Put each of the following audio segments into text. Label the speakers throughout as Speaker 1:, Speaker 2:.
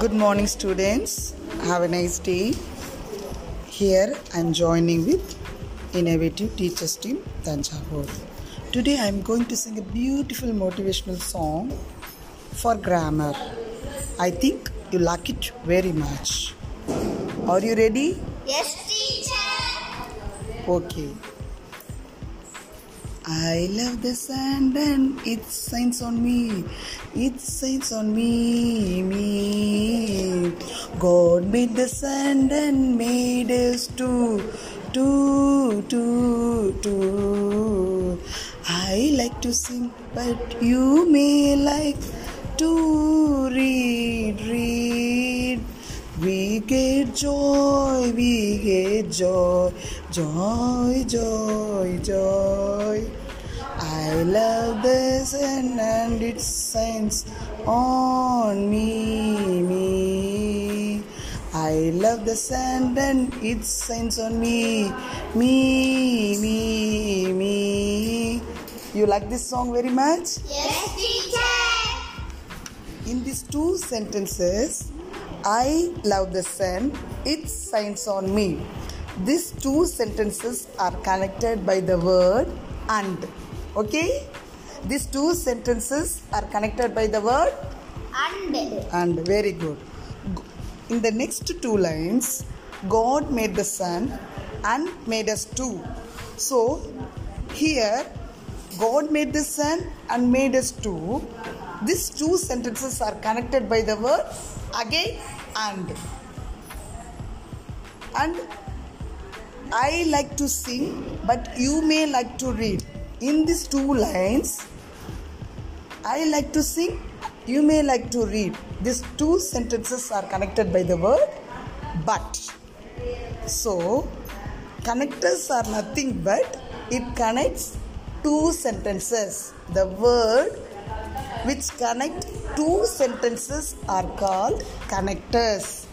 Speaker 1: Good morning, students. Have a nice day. Here I am joining with Innovative Teachers Team Thanjavur. Today I am going to sing a beautiful motivational song for grammar. I think you like it very much. Are you ready?
Speaker 2: Yes, teacher.
Speaker 1: Okay. I love the sand and it shines on me. It shines on me, me. God made the sand and made us too, too, too, too. I like to sing, but you may like to read, read. We get joy, we get joy, joy, joy, joy. I love the sun and it shines on me, me. I love the sand and it shines on me, me, me, me. You like this song very much?
Speaker 2: Yes, teacher.
Speaker 1: In these two sentences, I love the sun, it shines on me. These two sentences are connected by the word and. Okay? These two sentences are connected by the word
Speaker 2: And
Speaker 1: and. Very good. In the next two lines, God made the sun and made us too. So, here, God made the sun and made us too. These two sentences are connected by the word again and. And I like to sing, but you may like to read. In these two lines, I like to sing, you may like to read. These two sentences are connected by the word but. So, connectors are nothing but it connects two sentences. The word which connect two sentences are called connectors.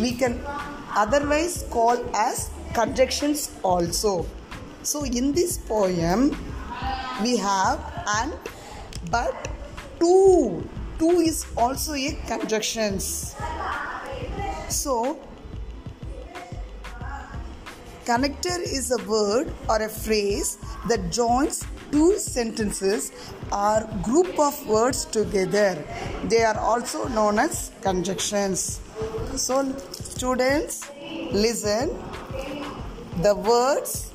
Speaker 1: We can otherwise call as conjunctions also. So, in this poem, we have and but two two is also a conjunctions. So connector is a word or a phrase that joins two sentences or group of words together. They are also known as conjunctions. So students listen. The words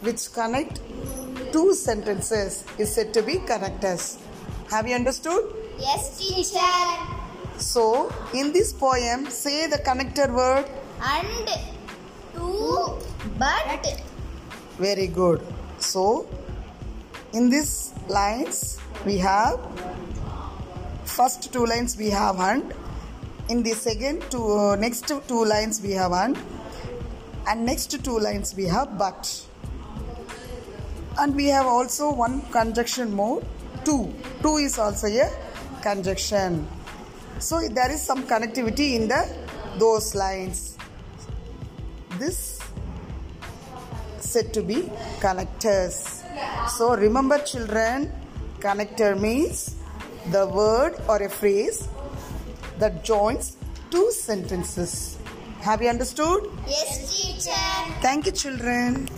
Speaker 1: which connect two sentences is said to be connectors. Have you understood?
Speaker 2: yes, teacher.
Speaker 1: So, in this poem, say the connector word.
Speaker 2: And to but
Speaker 1: Very good. So, in these lines, we have first two lines we have and. In the second two uh, next two lines we have and, and next two lines we have but. And we have also one conjunction more. Two. Two is also a conjunction. So there is some connectivity in the those lines. This said to be connectors. So remember children connector means the word or a phrase that joins two sentences. Have you understood?
Speaker 2: Yes, teacher.
Speaker 1: thank you children